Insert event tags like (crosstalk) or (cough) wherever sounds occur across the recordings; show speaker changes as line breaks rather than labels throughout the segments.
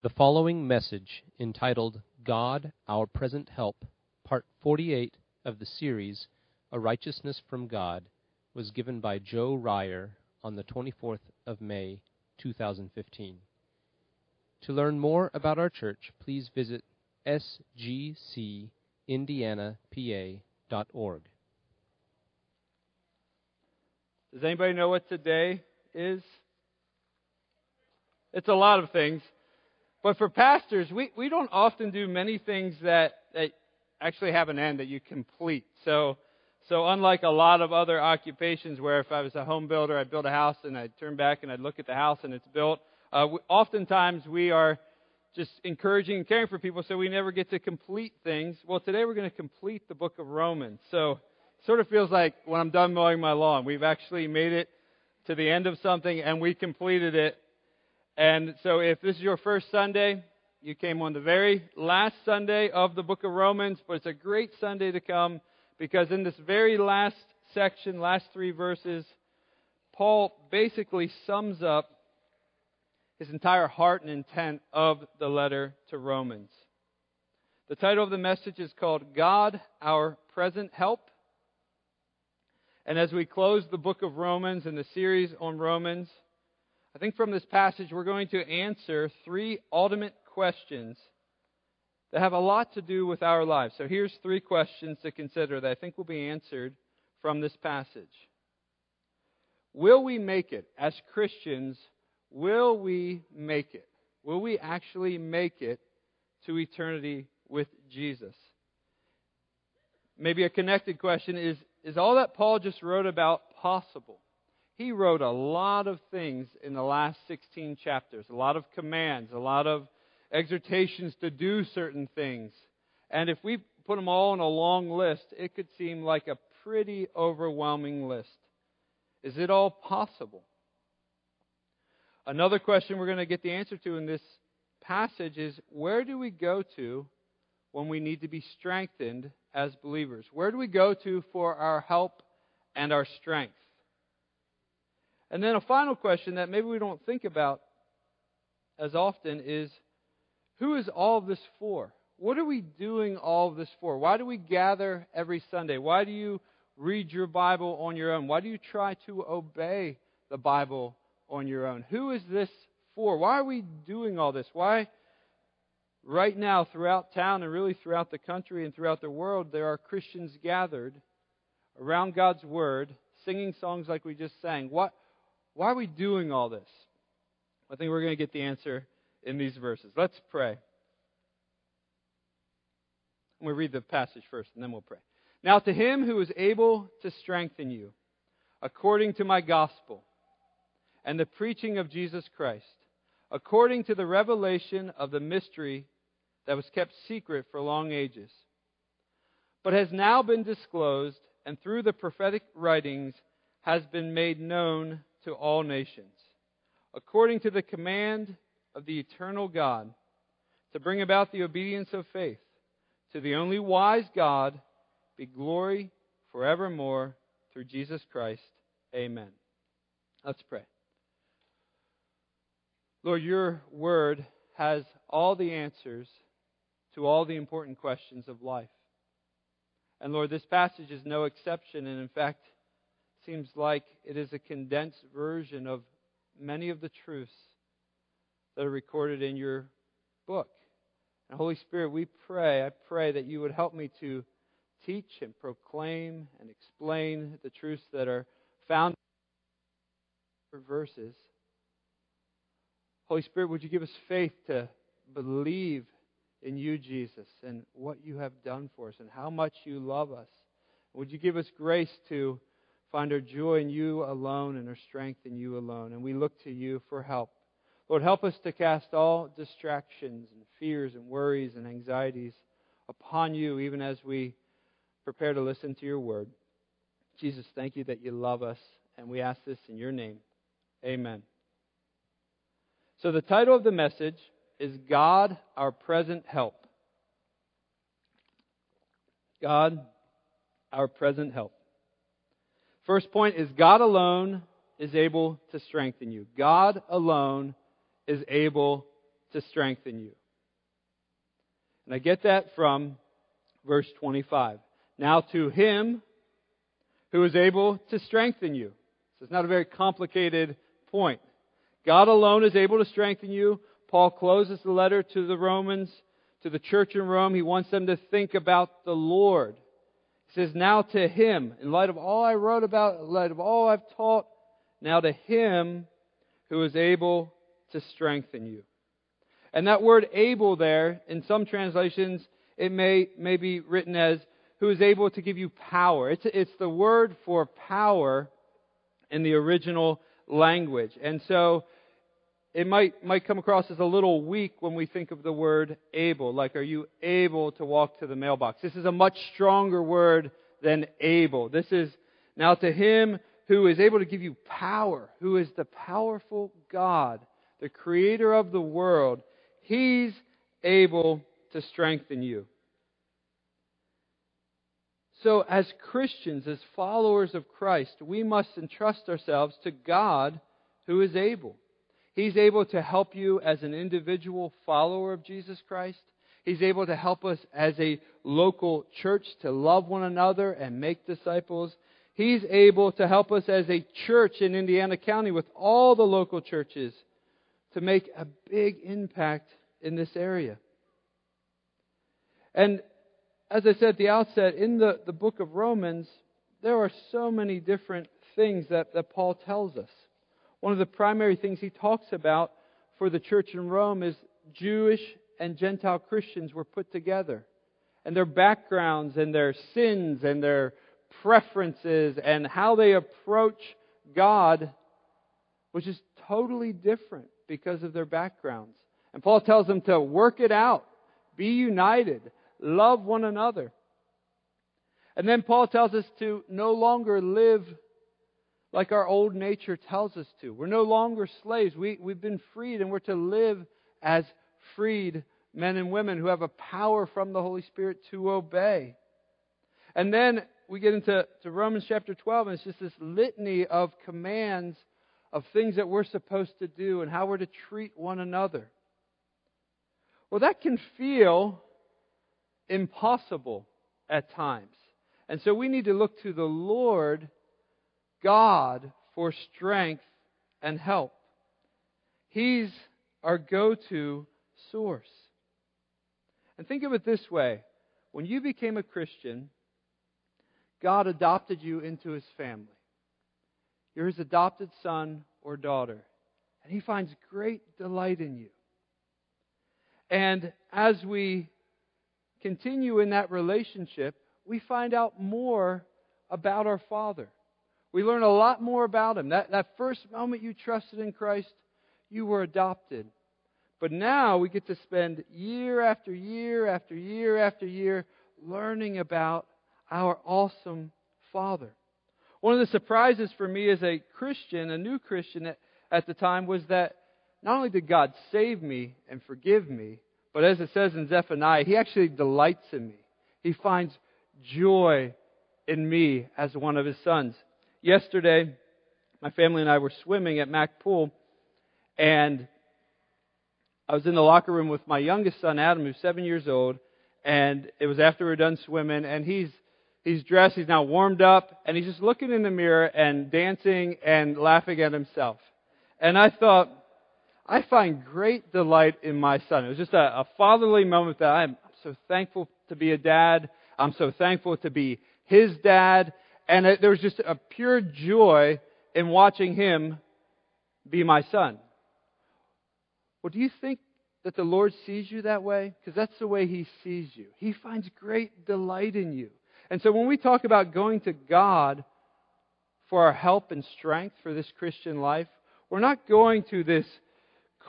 The following message, entitled God, Our Present Help, Part 48 of the series, A Righteousness from God, was given by Joe Ryer on the 24th of May, 2015. To learn more about our church, please visit sgcindianapa.org.
Does anybody know what today is? It's a lot of things. But for pastors, we, we don't often do many things that, that actually have an end that you complete. So, so unlike a lot of other occupations where if I was a home builder, I'd build a house and I'd turn back and I'd look at the house and it's built. Uh, we, oftentimes we are just encouraging and caring for people so we never get to complete things. Well, today we're going to complete the book of Romans. So it sort of feels like when I'm done mowing my lawn, we've actually made it to the end of something and we completed it and so if this is your first Sunday, you came on the very last Sunday of the book of Romans, but it's a great Sunday to come because in this very last section, last three verses, Paul basically sums up his entire heart and intent of the letter to Romans. The title of the message is called God, Our Present Help. And as we close the book of Romans and the series on Romans, I think from this passage we're going to answer three ultimate questions that have a lot to do with our lives. So here's three questions to consider that I think will be answered from this passage. Will we make it as Christians? Will we make it? Will we actually make it to eternity with Jesus? Maybe a connected question is Is all that Paul just wrote about possible? He wrote a lot of things in the last 16 chapters, a lot of commands, a lot of exhortations to do certain things. And if we put them all on a long list, it could seem like a pretty overwhelming list. Is it all possible? Another question we're going to get the answer to in this passage is where do we go to when we need to be strengthened as believers? Where do we go to for our help and our strength? And then a final question that maybe we don't think about as often is who is all this for? What are we doing all this for? Why do we gather every Sunday? Why do you read your Bible on your own? Why do you try to obey the Bible on your own? Who is this for? Why are we doing all this? Why, right now, throughout town and really throughout the country and throughout the world, there are Christians gathered around God's Word, singing songs like we just sang? What, why are we doing all this? I think we're going to get the answer in these verses. Let's pray. We'll read the passage first, and then we'll pray. Now, to him who is able to strengthen you, according to my gospel and the preaching of Jesus Christ, according to the revelation of the mystery that was kept secret for long ages, but has now been disclosed, and through the prophetic writings has been made known to all nations, according to the command of the eternal God, to bring about the obedience of faith. To the only wise God be glory forevermore through Jesus Christ. Amen. Let's pray. Lord, your word has all the answers to all the important questions of life. And Lord, this passage is no exception, and in fact, seems like it is a condensed version of many of the truths that are recorded in your book. And Holy Spirit, we pray, I pray that you would help me to teach and proclaim and explain the truths that are found in verses. Holy Spirit, would you give us faith to believe in you, Jesus, and what you have done for us and how much you love us? Would you give us grace to find our joy in you alone and our strength in you alone. And we look to you for help. Lord, help us to cast all distractions and fears and worries and anxieties upon you, even as we prepare to listen to your word. Jesus, thank you that you love us, and we ask this in your name. Amen. So, the title of the message is God, our present help. God, our present help. First point is God alone is able to strengthen you. God alone is able to strengthen you. And I get that from verse 25. Now to him who is able to strengthen you. So it's not a very complicated point. God alone is able to strengthen you. Paul closes the letter to the Romans, to the church in Rome. He wants them to think about the Lord. Says, Now to him, in light of all I wrote about, in light of all I've taught, now to him who is able to strengthen you. And that word able there, in some translations, it may, may be written as who is able to give you power. It's, it's the word for power in the original language. And so it might, might come across as a little weak when we think of the word able. Like, are you able to walk to the mailbox? This is a much stronger word than able. This is now to him who is able to give you power, who is the powerful God, the creator of the world. He's able to strengthen you. So, as Christians, as followers of Christ, we must entrust ourselves to God who is able. He's able to help you as an individual follower of Jesus Christ. He's able to help us as a local church to love one another and make disciples. He's able to help us as a church in Indiana County with all the local churches to make a big impact in this area. And as I said at the outset, in the, the book of Romans, there are so many different things that, that Paul tells us. One of the primary things he talks about for the church in Rome is Jewish and Gentile Christians were put together. And their backgrounds and their sins and their preferences and how they approach God was just totally different because of their backgrounds. And Paul tells them to work it out, be united, love one another. And then Paul tells us to no longer live like our old nature tells us to. We're no longer slaves. We, we've been freed, and we're to live as freed men and women who have a power from the Holy Spirit to obey. And then we get into to Romans chapter 12, and it's just this litany of commands of things that we're supposed to do and how we're to treat one another. Well, that can feel impossible at times. And so we need to look to the Lord God for strength and help. He's our go to source. And think of it this way when you became a Christian, God adopted you into his family. You're his adopted son or daughter. And he finds great delight in you. And as we continue in that relationship, we find out more about our Father. We learn a lot more about Him. That, that first moment you trusted in Christ, you were adopted. But now we get to spend year after year after year after year learning about our awesome Father. One of the surprises for me as a Christian, a new Christian at, at the time, was that not only did God save me and forgive me, but as it says in Zephaniah, He actually delights in me. He finds joy in me as one of His sons. Yesterday, my family and I were swimming at Mac Pool, and I was in the locker room with my youngest son, Adam, who's seven years old, and it was after we were done swimming, and he's he's dressed, he's now warmed up, and he's just looking in the mirror and dancing and laughing at himself. And I thought, I find great delight in my son. It was just a, a fatherly moment that I'm so thankful to be a dad. I'm so thankful to be his dad. And it, there was just a pure joy in watching him be my son. Well, do you think that the Lord sees you that way? Because that's the way he sees you. He finds great delight in you. And so when we talk about going to God for our help and strength for this Christian life, we're not going to this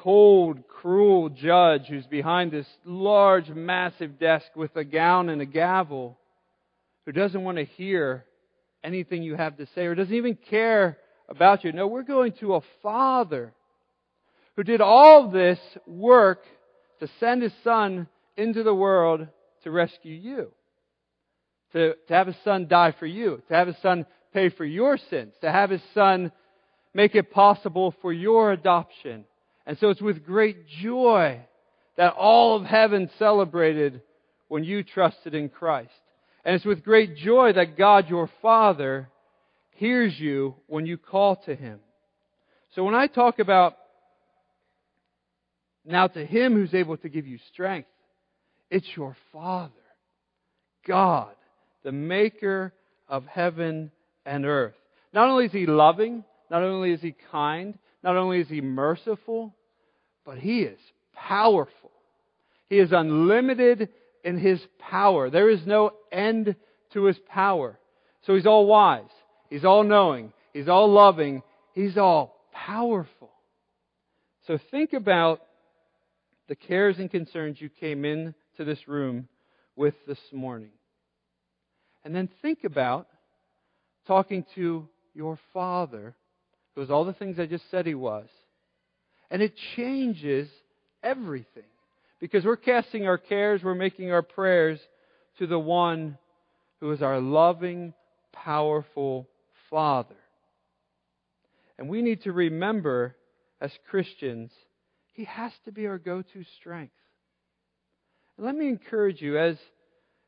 cold, cruel judge who's behind this large, massive desk with a gown and a gavel who doesn't want to hear anything you have to say or doesn't even care about you. No, we're going to a Father who did all this work to send His Son into the world to rescue you. To, to have His Son die for you. To have His Son pay for your sins. To have His Son make it possible for your adoption and so it's with great joy that all of heaven celebrated when you trusted in Christ. And it's with great joy that God, your Father, hears you when you call to Him. So when I talk about now to Him who's able to give you strength, it's your Father, God, the maker of heaven and earth. Not only is He loving, not only is He kind, not only is He merciful, but He is powerful. He is unlimited in His power. There is no end to His power. So He's all wise. He's all knowing. He's all loving. He's all powerful. So think about the cares and concerns you came into this room with this morning. And then think about talking to your Father, who is all the things I just said he was. And it changes everything. Because we're casting our cares, we're making our prayers to the one who is our loving, powerful Father. And we need to remember as Christians, He has to be our go to strength. And let me encourage you as,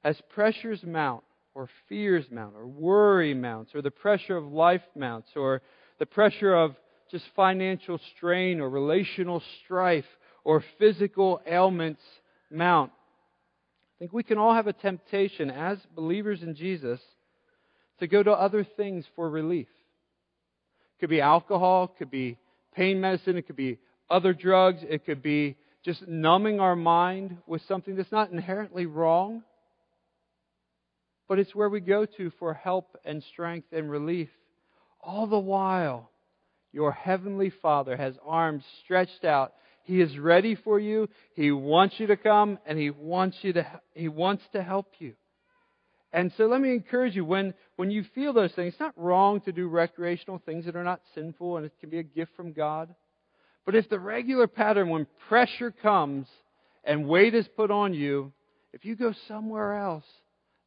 as pressures mount, or fears mount, or worry mounts, or the pressure of life mounts, or the pressure of just financial strain, or relational strife, or physical ailments mount. I think we can all have a temptation as believers in Jesus to go to other things for relief. It could be alcohol, it could be pain medicine, it could be other drugs, it could be just numbing our mind with something that's not inherently wrong, but it's where we go to for help and strength and relief. All the while, your heavenly Father has arms stretched out he is ready for you. He wants you to come and he wants you to he wants to help you. And so let me encourage you when when you feel those things, it's not wrong to do recreational things that are not sinful and it can be a gift from God. But if the regular pattern when pressure comes and weight is put on you, if you go somewhere else,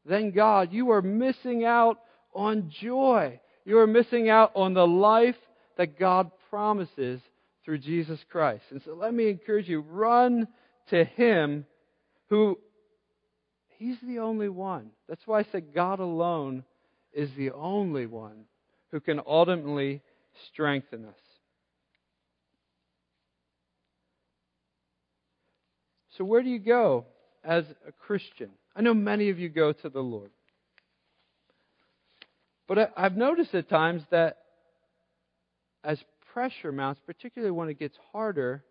then God, you are missing out on joy. You are missing out on the life that God promises through Jesus Christ. And so let me encourage you run to Him who, He's the only one. That's why I said God alone is the only one who can ultimately strengthen us. So, where do you go as a Christian? I know many of you go to the Lord. But I've noticed at times that as pressure mounts, particularly when it gets harder,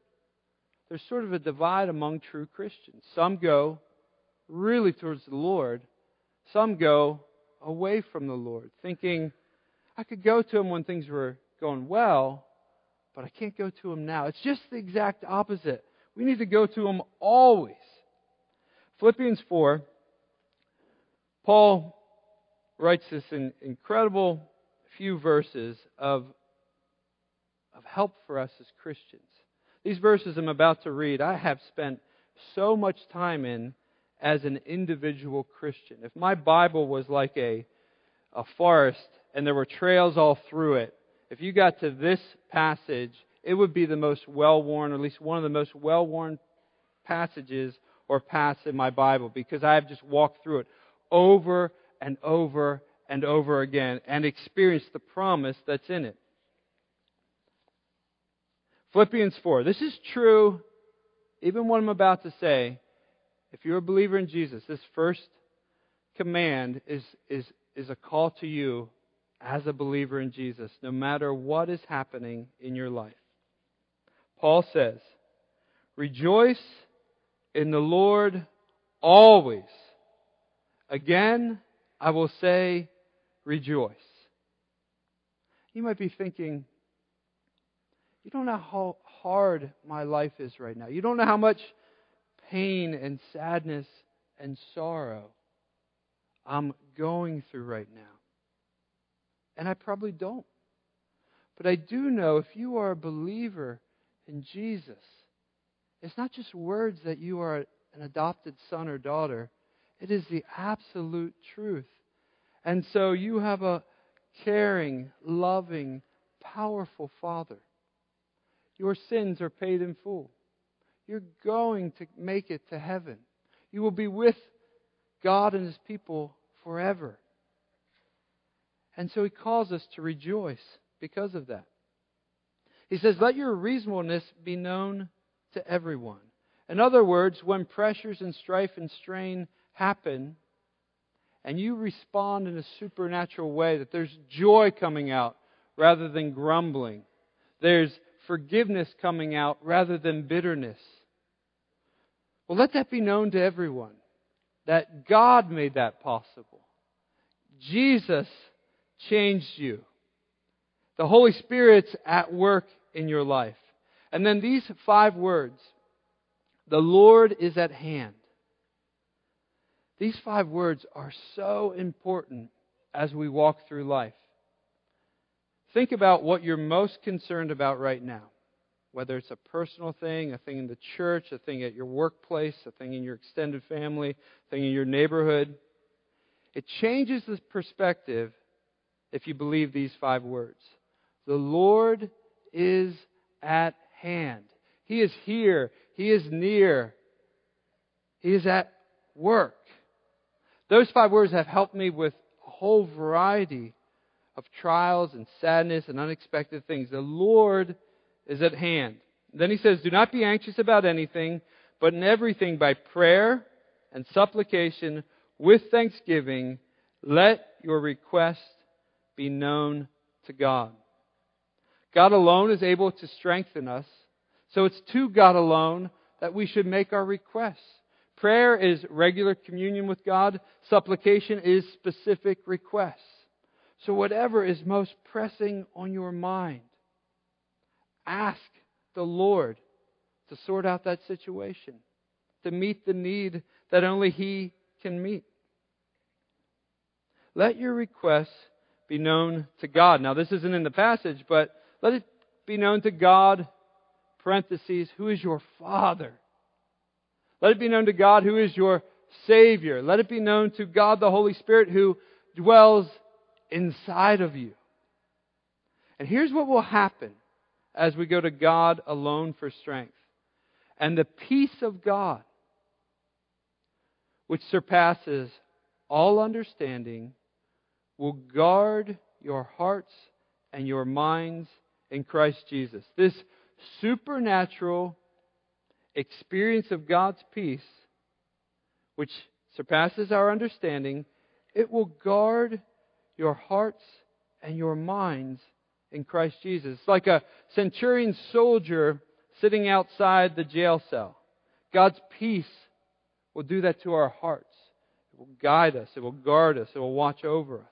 there's sort of a divide among true Christians. Some go really towards the Lord, some go away from the Lord, thinking, I could go to Him when things were going well, but I can't go to Him now. It's just the exact opposite. We need to go to Him always. Philippians 4, Paul writes this in incredible few verses of of help for us as Christians. These verses I'm about to read, I have spent so much time in as an individual Christian. If my Bible was like a, a forest and there were trails all through it, if you got to this passage, it would be the most well worn, or at least one of the most well worn passages or paths in my Bible because I have just walked through it over and over and over again and experienced the promise that's in it. Philippians 4. This is true, even what I'm about to say. If you're a believer in Jesus, this first command is, is, is a call to you as a believer in Jesus, no matter what is happening in your life. Paul says, Rejoice in the Lord always. Again, I will say, rejoice. You might be thinking, don't know how hard my life is right now. You don't know how much pain and sadness and sorrow I'm going through right now. And I probably don't. But I do know if you are a believer in Jesus, it's not just words that you are an adopted son or daughter, it is the absolute truth. And so you have a caring, loving, powerful Father your sins are paid in full. you're going to make it to heaven. You will be with God and His people forever. And so He calls us to rejoice because of that. He says, Let your reasonableness be known to everyone. In other words, when pressures and strife and strain happen, and you respond in a supernatural way, that there's joy coming out rather than grumbling, there's forgiveness coming out rather than bitterness. Well, let that be known to everyone that God made that possible. Jesus changed you. The Holy Spirit's at work in your life. And then these five words the Lord is at hand. These five words are so important as we walk through life. Think about what you're most concerned about right now. Whether it's a personal thing, a thing in the church, a thing at your workplace, a thing in your extended family, a thing in your neighborhood. It changes the perspective if you believe these five words. The Lord is at hand. He is here. He is near. He is at work. Those five words have helped me with a whole variety of trials and sadness and unexpected things. The Lord is at hand. Then he says, Do not be anxious about anything, but in everything by prayer and supplication with thanksgiving, let your request be known to God. God alone is able to strengthen us. So it's to God alone that we should make our requests. Prayer is regular communion with God. Supplication is specific requests. So whatever is most pressing on your mind, ask the Lord to sort out that situation, to meet the need that only He can meet. Let your requests be known to God. Now, this isn't in the passage, but let it be known to God, parentheses, who is your Father. Let it be known to God who is your Savior. Let it be known to God the Holy Spirit who dwells inside of you. And here's what will happen as we go to God alone for strength. And the peace of God, which surpasses all understanding, will guard your hearts and your minds in Christ Jesus. This supernatural experience of God's peace, which surpasses our understanding, it will guard your hearts and your minds in Christ Jesus. It's like a centurion soldier sitting outside the jail cell. God's peace will do that to our hearts. It will guide us. It will guard us. It will watch over us.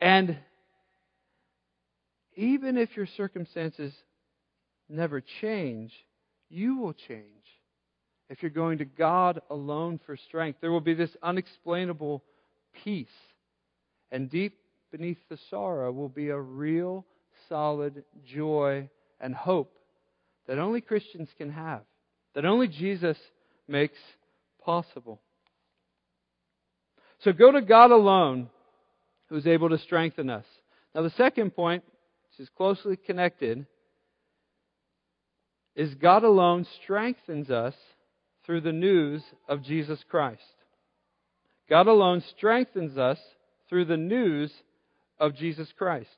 And even if your circumstances never change, you will change. If you're going to God alone for strength, there will be this unexplainable peace. And deep beneath the sorrow will be a real, solid joy and hope that only Christians can have, that only Jesus makes possible. So go to God alone, who's able to strengthen us. Now, the second point, which is closely connected, is God alone strengthens us through the news of Jesus Christ. God alone strengthens us through the news of Jesus Christ.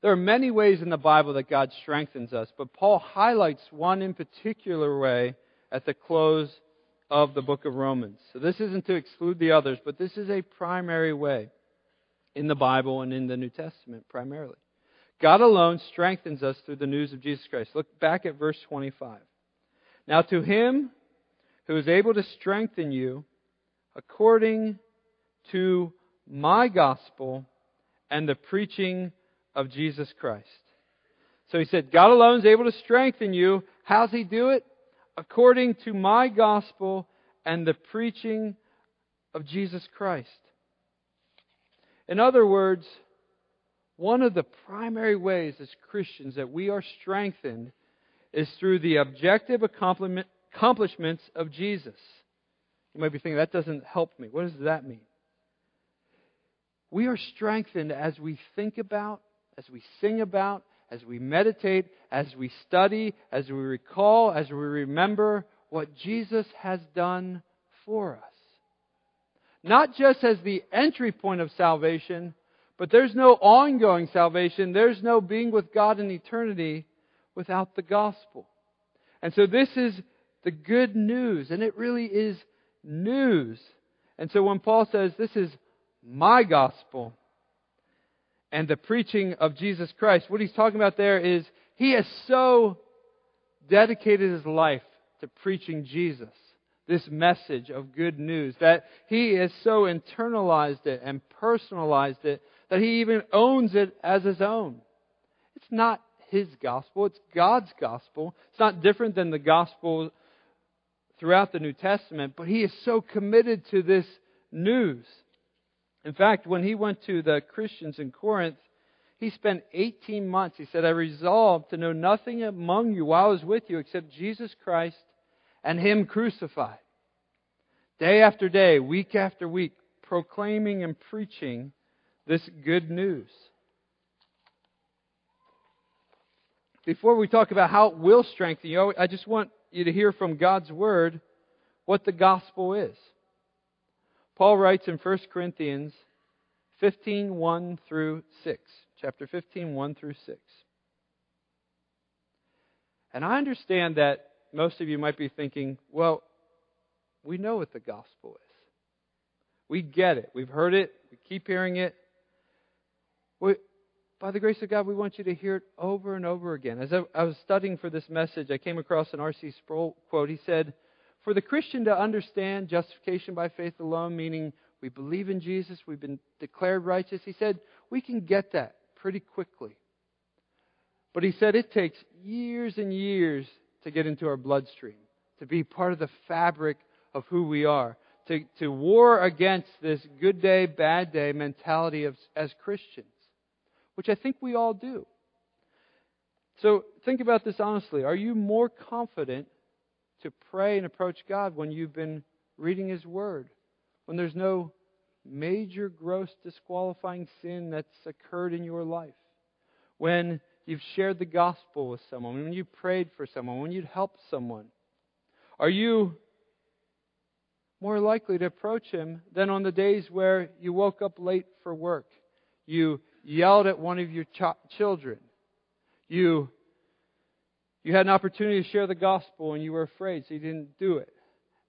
There are many ways in the Bible that God strengthens us, but Paul highlights one in particular way at the close of the book of Romans. So this isn't to exclude the others, but this is a primary way in the Bible and in the New Testament primarily. God alone strengthens us through the news of Jesus Christ. Look back at verse 25. Now to him who is able to strengthen you according to my gospel and the preaching of Jesus Christ. So he said, God alone is able to strengthen you. How's he do it? According to my gospel and the preaching of Jesus Christ. In other words, one of the primary ways as Christians that we are strengthened is through the objective accomplishments of Jesus. You might be thinking, that doesn't help me. What does that mean? we are strengthened as we think about, as we sing about, as we meditate, as we study, as we recall, as we remember what Jesus has done for us. Not just as the entry point of salvation, but there's no ongoing salvation. There's no being with God in eternity without the gospel. And so this is the good news, and it really is news. And so when Paul says, This is my gospel and the preaching of Jesus Christ, what he's talking about there is he has so dedicated his life to preaching Jesus, this message of good news, that he has so internalized it and personalized it that he even owns it as his own. It's not his gospel, it's God's gospel. It's not different than the gospel throughout the New Testament, but he is so committed to this news. In fact, when he went to the Christians in Corinth, he spent 18 months. He said, I resolved to know nothing among you while I was with you except Jesus Christ and Him crucified. Day after day, week after week, proclaiming and preaching this good news. Before we talk about how it will strengthen you, I just want you to hear from God's Word what the gospel is. Paul writes in 1 Corinthians 15 1 through 6. Chapter 15, 1 through 6. And I understand that most of you might be thinking, well, we know what the gospel is. We get it. We've heard it. We keep hearing it. We, by the grace of God, we want you to hear it over and over again. As I, I was studying for this message, I came across an R.C. Sproul quote. He said, For the Christian to understand justification by faith alone, meaning we believe in Jesus, we've been declared righteous, he said, we can get that pretty quickly. But he said it takes years and years to get into our bloodstream, to be part of the fabric of who we are, to, to war against this good day, bad day mentality of, as Christians which I think we all do. So think about this honestly. Are you more confident to pray and approach God when you've been reading His Word? When there's no major, gross, disqualifying sin that's occurred in your life? When you've shared the gospel with someone? When you prayed for someone? When you'd helped someone? Are you more likely to approach Him than on the days where you woke up late for work? You yelled at one of your ch- children. You, you had an opportunity to share the gospel and you were afraid, so you didn't do it.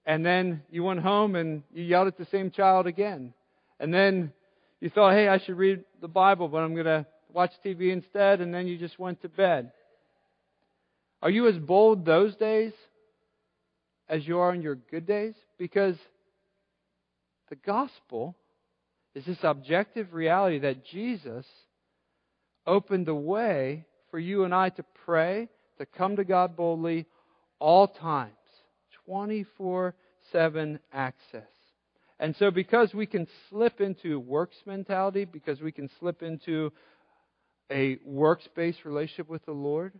And then you went home and you yelled at the same child again. And then you thought, hey, I should read the Bible, but I'm going to watch TV instead. And then you just went to bed. Are you as bold those days as you are on your good days? Because the gospel is this objective reality that Jesus opened the way for you and I to pray, to come to God boldly all times, 24 7 access. And so, because we can slip into works mentality, because we can slip into a works based relationship with the Lord,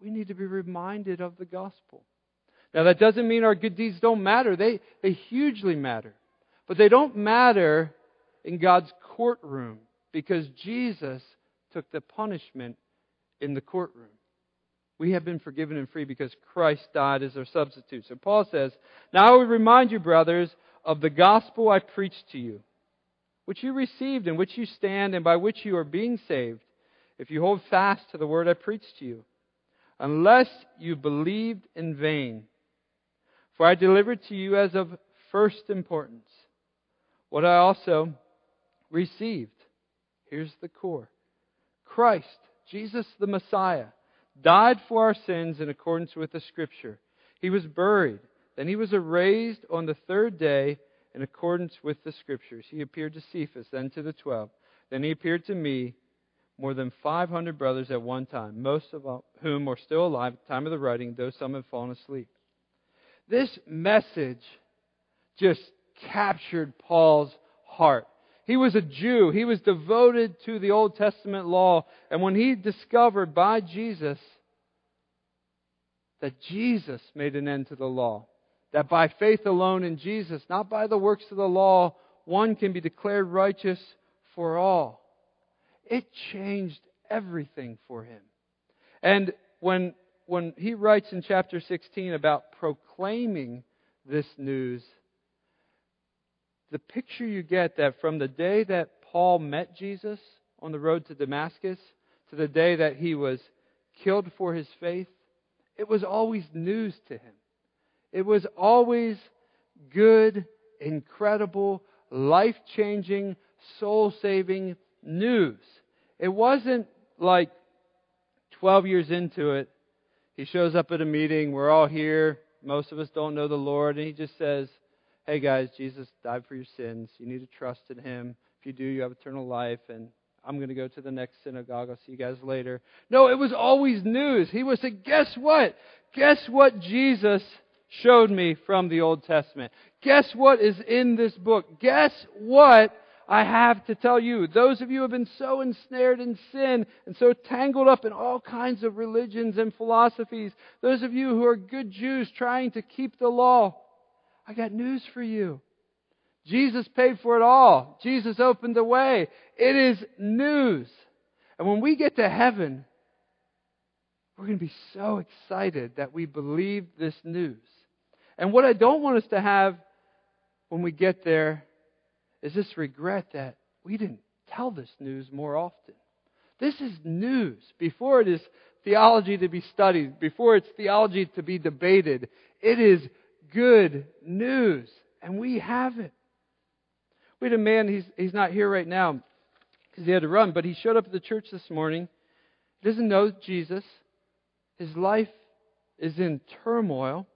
we need to be reminded of the gospel. Now, that doesn't mean our good deeds don't matter, they, they hugely matter. But they don't matter in God's courtroom because Jesus took the punishment in the courtroom. We have been forgiven and free because Christ died as our substitute. So Paul says, Now I would remind you, brothers, of the gospel I preached to you, which you received, in which you stand, and by which you are being saved, if you hold fast to the word I preached to you, unless you believed in vain. For I delivered to you as of first importance what I also received. Here's the core Christ, Jesus the Messiah, died for our sins in accordance with the Scripture. He was buried. Then he was raised on the third day in accordance with the Scriptures. He appeared to Cephas, then to the twelve. Then he appeared to me, more than 500 brothers at one time, most of whom are still alive at the time of the writing, though some have fallen asleep. This message just captured Paul's heart. He was a Jew. He was devoted to the Old Testament law. And when he discovered by Jesus that Jesus made an end to the law, that by faith alone in Jesus, not by the works of the law, one can be declared righteous for all. It changed everything for him. And when, when he writes in chapter 16 about proclaiming this news, the picture you get that from the day that Paul met Jesus on the road to Damascus to the day that he was killed for his faith, it was always news to him. It was always good, incredible, life changing, soul saving news. It wasn't like 12 years into it, he shows up at a meeting, we're all here, most of us don't know the Lord, and he just says, Hey guys, Jesus died for your sins. You need to trust in him. If you do, you have eternal life, and I'm going to go to the next synagogue. I'll see you guys later. No, it was always news. He was saying, Guess what? Guess what Jesus showed me from the Old Testament? Guess what is in this book? Guess what I have to tell you? Those of you who have been so ensnared in sin and so tangled up in all kinds of religions and philosophies, those of you who are good Jews trying to keep the law, I got news for you. Jesus paid for it all. Jesus opened the way. It is news. And when we get to heaven, we're going to be so excited that we believe this news. And what I don't want us to have when we get there is this regret that we didn't tell this news more often. This is news. Before it is theology to be studied, before it's theology to be debated, it is good news. And we have it. We had a man, he's, he's not here right now because he had to run, but he showed up at the church this morning. He doesn't know Jesus. His life is in turmoil.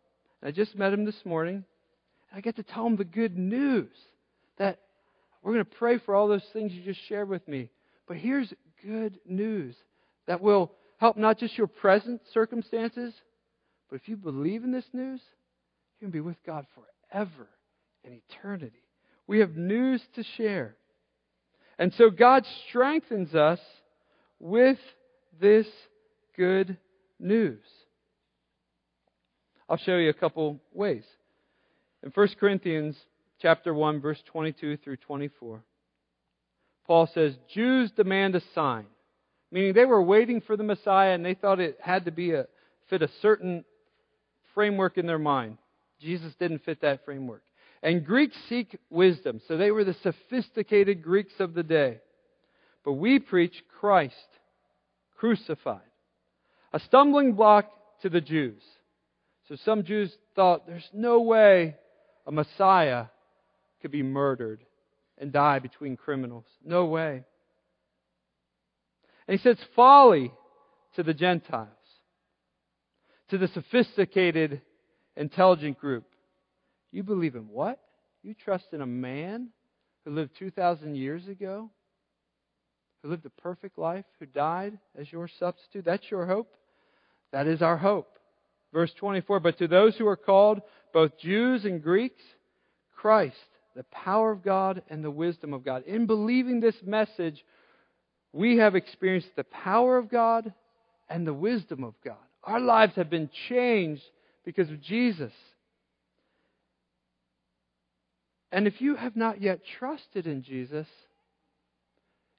I just met him this morning. I get to tell him the good news that we're going to pray for all those things you just shared with me. But here's good news that will help not just your present circumstances, but if you believe in this news, going to be with God forever and eternity. We have news to share. And so God strengthens us with this good news. I'll show you a couple ways. In 1 Corinthians chapter 1 verse 22 through 24, Paul says, "Jews demand a sign." Meaning they were waiting for the Messiah and they thought it had to be a fit a certain framework in their mind. Jesus didn't fit that framework. And Greeks seek wisdom. So they were the sophisticated Greeks of the day. But we preach Christ crucified. A stumbling block to the Jews. So some Jews thought there's no way a Messiah could be murdered and die between criminals. No way. And he says folly to the Gentiles, to the sophisticated, intelligent group. You believe in what? You trust in a man who lived 2,000 years ago? Who lived a perfect life? Who died as your substitute? That's your hope? That is our hope. Verse 24 But to those who are called, both Jews and Greeks, Christ, the power of God and the wisdom of God. In believing this message, we have experienced the power of God and the wisdom of God. Our lives have been changed because of Jesus. And if you have not yet trusted in Jesus,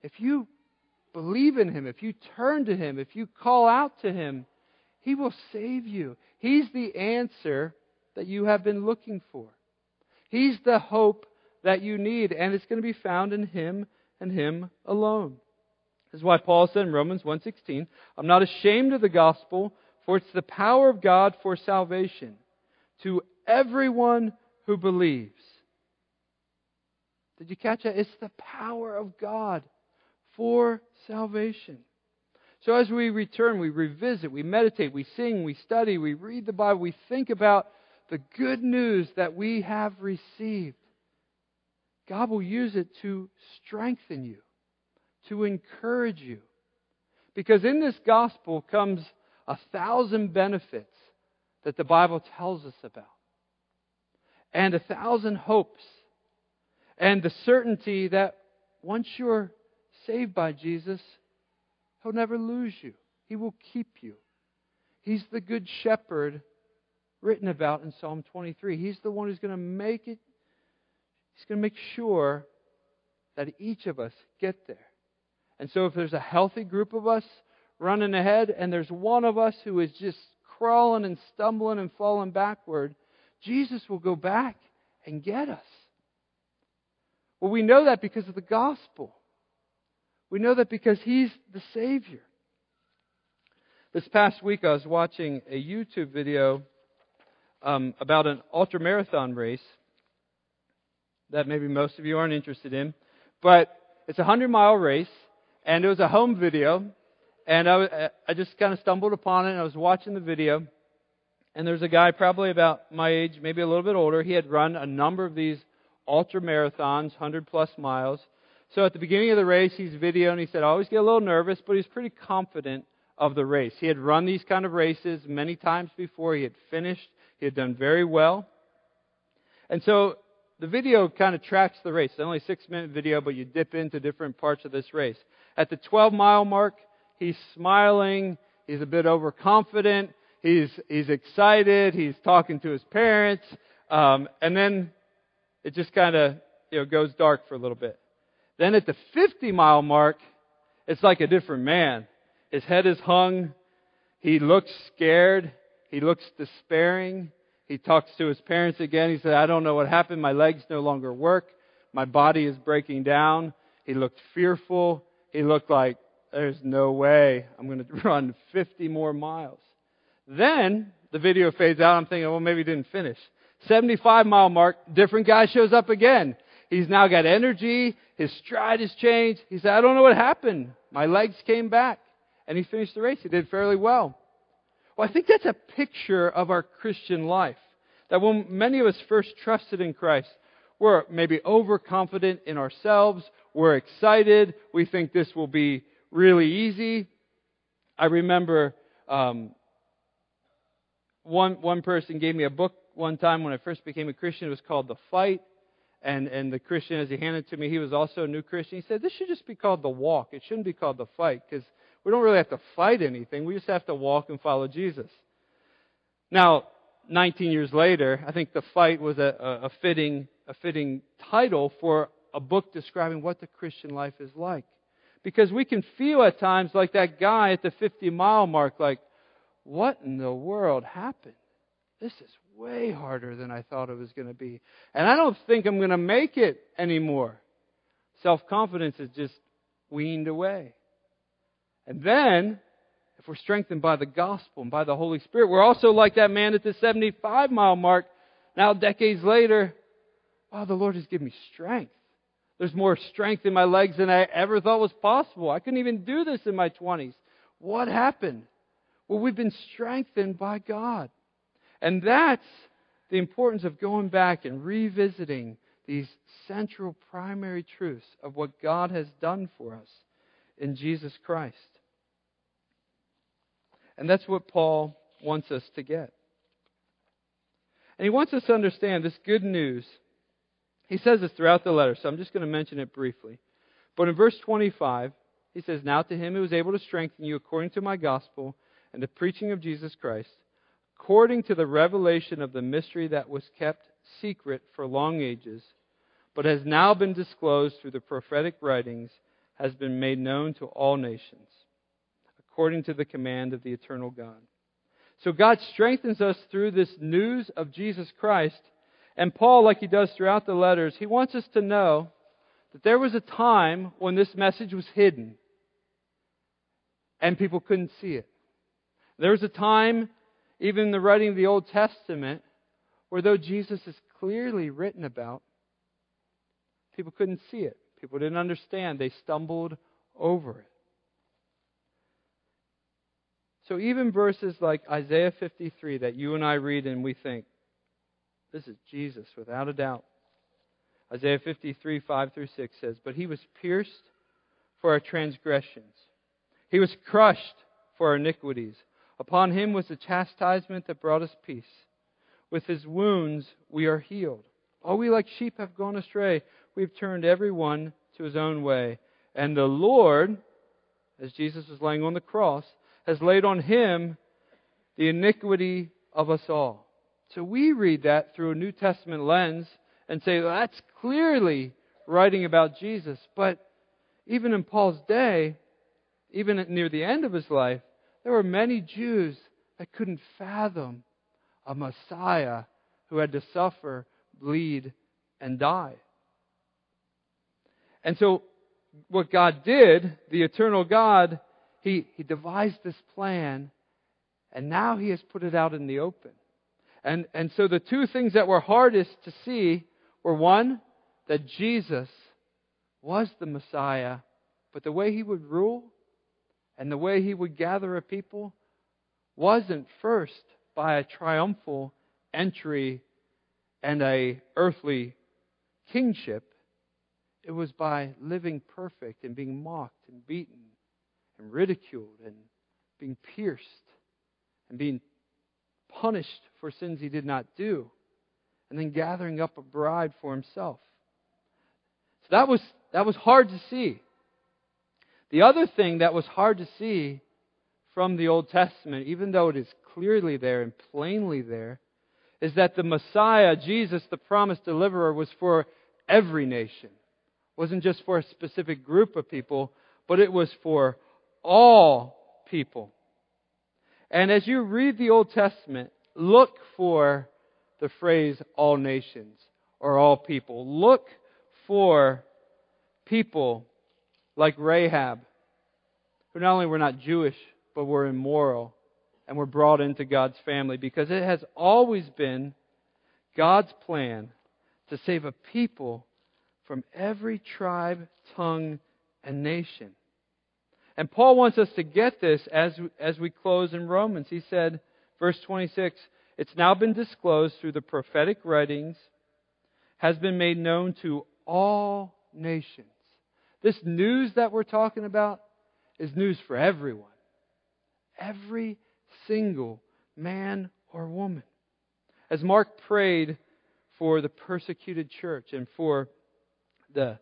if you believe in Him, if you turn to Him, if you call out to Him, He will save you. He's the answer that you have been looking for. He's the hope that you need, and it's going to be found in Him and Him alone. This is why Paul said in Romans 1.16, I'm not ashamed of the gospel, for it's the power of God for salvation to everyone who believes did you catch that? It's the power of God for salvation. So as we return, we revisit, we meditate, we sing, we study, we read the Bible, we think about the good news that we have received. God will use it to strengthen you, to encourage you. Because in this gospel comes a thousand benefits that the Bible tells us about, and a thousand hopes and the certainty that once you're saved by Jesus, He'll never lose you. He will keep you. He's the good shepherd written about in Psalm 23. He's the one who's going to make it, He's going to make sure that each of us get there. And so if there's a healthy group of us running ahead and there's one of us who is just crawling and stumbling and falling backward, Jesus will go back and get us. Well, we know that because of the gospel. We know that because He's the Savior. This past week, I was watching a YouTube video um, about an ultra marathon race that maybe most of you aren't interested in, but it's a hundred mile race, and it was a home video, and I, uh, I just kind of stumbled upon it. and I was watching the video, and there's a guy probably about my age, maybe a little bit older. He had run a number of these ultra marathons, 100 plus miles. So at the beginning of the race, he's videoing. He said, I always get a little nervous, but he's pretty confident of the race. He had run these kind of races many times before. He had finished. He had done very well. And so the video kind of tracks the race. It's only a six minute video, but you dip into different parts of this race. At the 12 mile mark, he's smiling. He's a bit overconfident. He's, he's excited. He's talking to his parents. Um, and then it just kind of you know, goes dark for a little bit. Then at the 50 mile mark, it's like a different man. His head is hung. He looks scared. He looks despairing. He talks to his parents again. He said, I don't know what happened. My legs no longer work. My body is breaking down. He looked fearful. He looked like, there's no way I'm going (laughs) to run 50 more miles. Then the video fades out. I'm thinking, well, maybe he didn't finish. 75 mile mark, different guy shows up again. He's now got energy. His stride has changed. He said, I don't know what happened. My legs came back. And he finished the race. He did fairly well. Well, I think that's a picture of our Christian life. That when many of us first trusted in Christ, we're maybe overconfident in ourselves. We're excited. We think this will be really easy. I remember um, one one person gave me a book one time when I first became a Christian. It was called The Fight. And, and the Christian, as he handed it to me, he was also a new Christian. He said, This should just be called The Walk. It shouldn't be called The Fight because we don't really have to fight anything. We just have to walk and follow Jesus. Now, 19 years later, I think The Fight was a, a, fitting, a fitting title for a book describing what the Christian life is like. Because we can feel at times like that guy at the 50 mile mark, like, what in the world happened? This is way harder than I thought it was going to be. And I don't think I'm going to make it anymore. Self confidence is just weaned away. And then, if we're strengthened by the gospel and by the Holy Spirit, we're also like that man at the 75 mile mark. Now, decades later, wow, the Lord has given me strength. There's more strength in my legs than I ever thought was possible. I couldn't even do this in my 20s. What happened? Well, we've been strengthened by God. And that's the importance of going back and revisiting these central primary truths of what God has done for us in Jesus Christ. And that's what Paul wants us to get. And he wants us to understand this good news. He says this throughout the letter, so I'm just going to mention it briefly. But in verse 25, he says, Now to him who is able to strengthen you according to my gospel and the preaching of Jesus Christ, according to the revelation of the mystery that was kept secret for long ages, but has now been disclosed through the prophetic writings, has been made known to all nations, according to the command of the eternal God. So God strengthens us through this news of Jesus Christ. And Paul, like he does throughout the letters, he wants us to know that there was a time when this message was hidden and people couldn't see it. There was a time even in the writing of the Old Testament, where though Jesus is clearly written about, people couldn't see it. People didn't understand. They stumbled over it. So even verses like Isaiah 53 that you and I read and we think, this is Jesus without a doubt. Isaiah 53, 5 through 6 says, But he was pierced for our transgressions, he was crushed for our iniquities. Upon him was the chastisement that brought us peace. With his wounds we are healed. All we like sheep have gone astray. We've turned every one to his own way. And the Lord, as Jesus was laying on the cross, has laid on him the iniquity of us all. So we read that through a New Testament lens and say, well, that's clearly writing about Jesus. But even in Paul's day, even near the end of his life, there were many Jews that couldn't fathom a Messiah who had to suffer, bleed, and die. And so, what God did, the eternal God, He, he devised this plan, and now He has put it out in the open. And, and so, the two things that were hardest to see were one, that Jesus was the Messiah, but the way He would rule and the way He would gather a people wasn't first by a triumphal entry and a earthly kingship, it was by living perfect and being mocked and beaten and ridiculed and being pierced and being punished for sins he did not do and then gathering up a bride for himself. So that was that was hard to see. The other thing that was hard to see from the Old Testament, even though it is clearly there and plainly there, is that the Messiah, Jesus, the promised deliverer, was for every nation. It wasn't just for a specific group of people, but it was for all people. And as you read the Old Testament, look for the phrase all nations or all people. Look for people like Rahab, who not only were not Jewish, but were immoral and were brought into God's family because it has always been God's plan to save a people from every tribe, tongue, and nation. And Paul wants us to get this as, as we close in Romans. He said, verse 26, It's now been disclosed through the prophetic writings, has been made known to all nations. This news that we're talking about is news for everyone. Every single man or woman. As Mark prayed for the persecuted church and for the,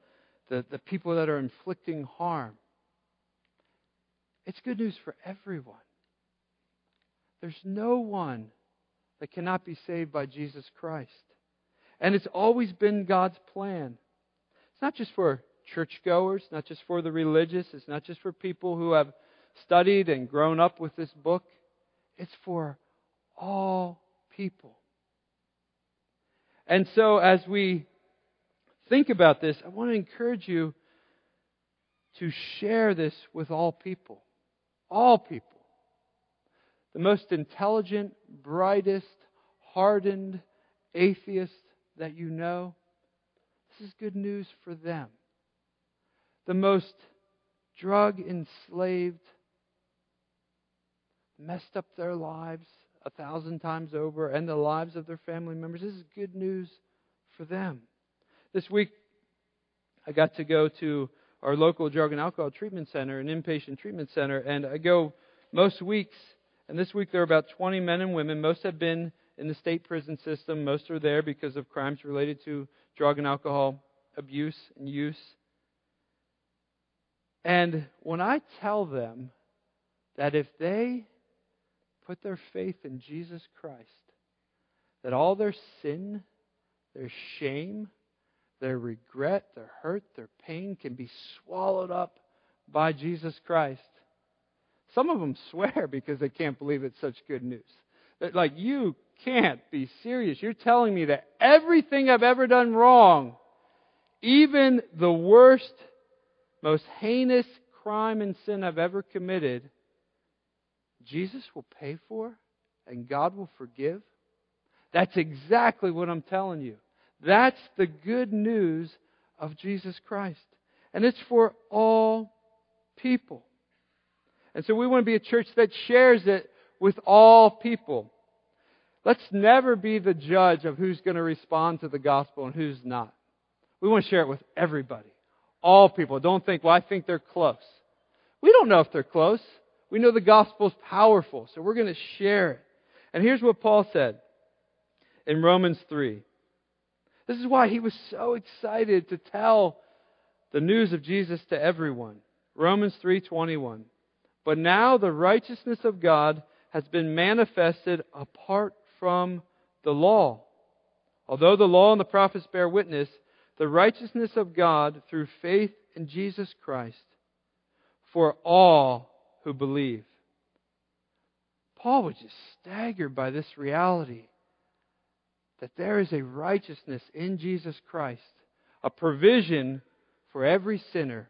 the, the people that are inflicting harm, it's good news for everyone. There's no one that cannot be saved by Jesus Christ. And it's always been God's plan. It's not just for churchgoers, not just for the religious, it's not just for people who have studied and grown up with this book. It's for all people. And so, as we think about this, I want to encourage you to share this with all people. All people. The most intelligent, brightest, hardened atheist that you know, this is good news for them. The most drug enslaved, messed up their lives a thousand times over and the lives of their family members. This is good news for them. This week, I got to go to our local drug and alcohol treatment center, an inpatient treatment center, and I go most weeks. And this week there are about 20 men and women. Most have been in the state prison system. Most are there because of crimes related to drug and alcohol abuse and use. And when I tell them that if they put their faith in Jesus Christ, that all their sin, their shame, their regret, their hurt, their pain can be swallowed up by Jesus Christ. Some of them swear (laughs) because they can't believe it's such good news. They're like, you can't be serious. You're telling me that everything I've ever done wrong, even the worst, most heinous crime and sin I've ever committed, Jesus will pay for and God will forgive? That's exactly what I'm telling you. That's the good news of Jesus Christ. And it's for all people. And so we want to be a church that shares it with all people. Let's never be the judge of who's going to respond to the gospel and who's not. We want to share it with everybody. All people. Don't think, well, I think they're close. We don't know if they're close. We know the gospel is powerful, so we're going to share it. And here's what Paul said in Romans 3. This is why he was so excited to tell the news of Jesus to everyone. Romans 3:21. But now the righteousness of God has been manifested apart from the law. Although the law and the prophets bear witness, the righteousness of God through faith in Jesus Christ for all who believe. Paul was just staggered by this reality that there is a righteousness in Jesus Christ, a provision for every sinner,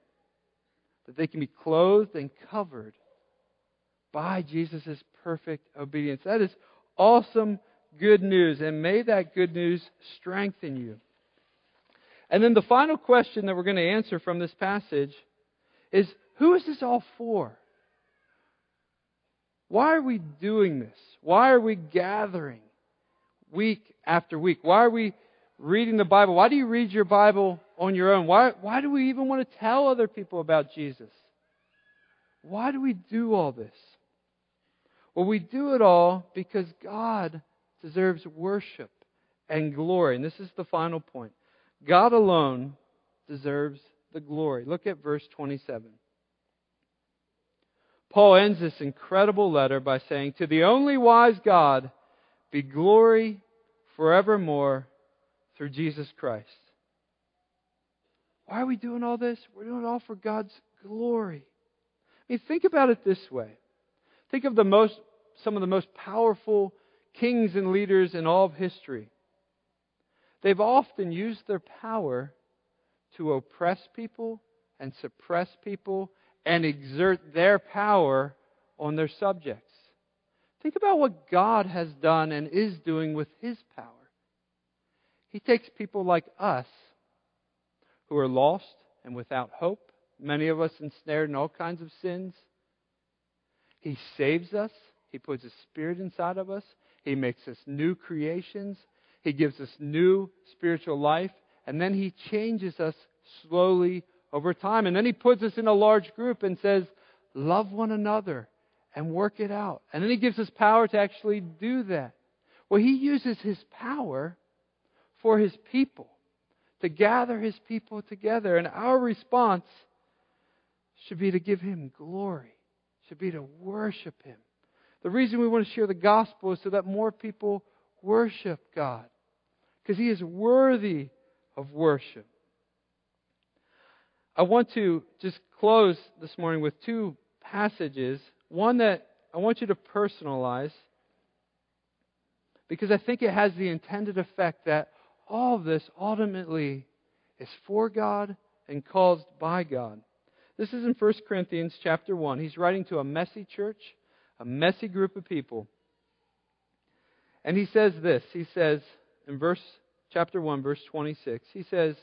that they can be clothed and covered by Jesus' perfect obedience. That is awesome good news, and may that good news strengthen you. And then the final question that we're going to answer from this passage is who is this all for? Why are we doing this? Why are we gathering week after week? Why are we reading the Bible? Why do you read your Bible on your own? Why, why do we even want to tell other people about Jesus? Why do we do all this? Well, we do it all because God deserves worship and glory. And this is the final point. God alone deserves the glory. Look at verse 27. Paul ends this incredible letter by saying, To the only wise God be glory forevermore through Jesus Christ. Why are we doing all this? We're doing it all for God's glory. I mean, think about it this way. Think of the most, some of the most powerful kings and leaders in all of history. They've often used their power to oppress people and suppress people and exert their power on their subjects. Think about what God has done and is doing with His power. He takes people like us who are lost and without hope, many of us ensnared in all kinds of sins. He saves us. He puts a spirit inside of us. He makes us new creations. He gives us new spiritual life, and then He changes us slowly over time. And then He puts us in a large group and says, Love one another and work it out. And then He gives us power to actually do that. Well, He uses His power for His people, to gather His people together. And our response should be to give Him glory, should be to worship Him. The reason we want to share the gospel is so that more people worship God because he is worthy of worship. I want to just close this morning with two passages. One that I want you to personalize because I think it has the intended effect that all of this ultimately is for God and caused by God. This is in 1 Corinthians chapter 1. He's writing to a messy church, a messy group of people. And he says this. He says, in verse chapter 1 verse 26 he says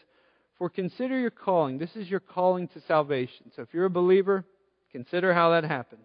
for consider your calling this is your calling to salvation so if you're a believer consider how that happened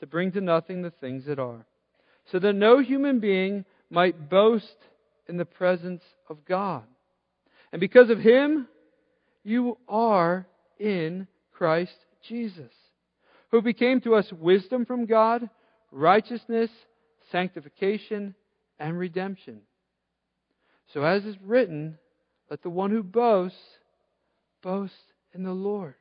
to bring to nothing the things that are, so that no human being might boast in the presence of God. And because of him, you are in Christ Jesus, who became to us wisdom from God, righteousness, sanctification, and redemption so, as is written, let the one who boasts boast in the Lord.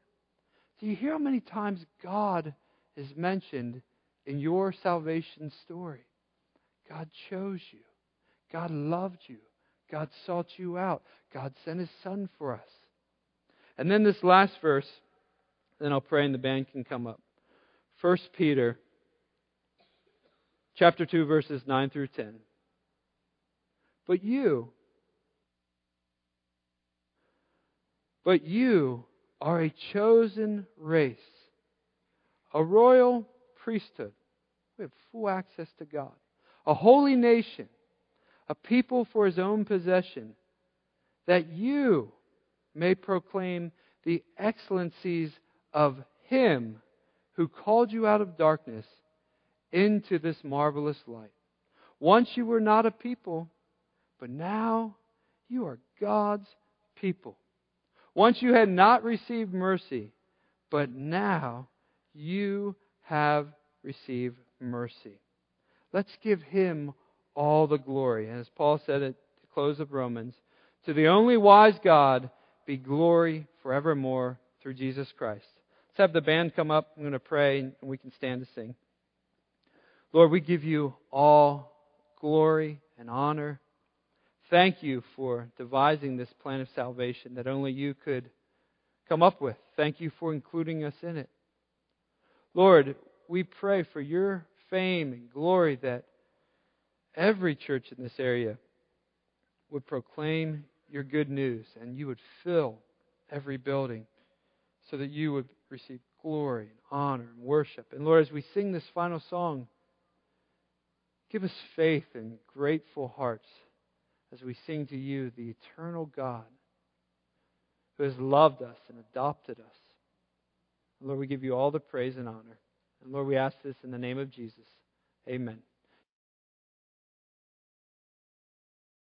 Do you hear how many times God is mentioned in your salvation story? God chose you. God loved you. God sought you out. God sent his son for us. And then this last verse, then I'll pray and the band can come up. 1 Peter chapter 2 verses 9 through 10. But you, but you are a chosen race, a royal priesthood. We have full access to God. A holy nation, a people for his own possession, that you may proclaim the excellencies of him who called you out of darkness into this marvelous light. Once you were not a people, but now you are God's people. Once you had not received mercy, but now you have received mercy. Let's give him all the glory. And as Paul said at the close of Romans, to the only wise God be glory forevermore through Jesus Christ. Let's have the band come up. I'm going to pray and we can stand to sing. Lord, we give you all glory and honor. Thank you for devising this plan of salvation that only you could come up with. Thank you for including us in it. Lord, we pray for your fame and glory that every church in this area would proclaim your good news and you would fill every building so that you would receive glory and honor and worship. And Lord, as we sing this final song, give us faith and grateful hearts as we sing to you, the eternal God who has loved us and adopted us. Lord, we give you all the praise and honor. And Lord, we ask this in the name of Jesus. Amen.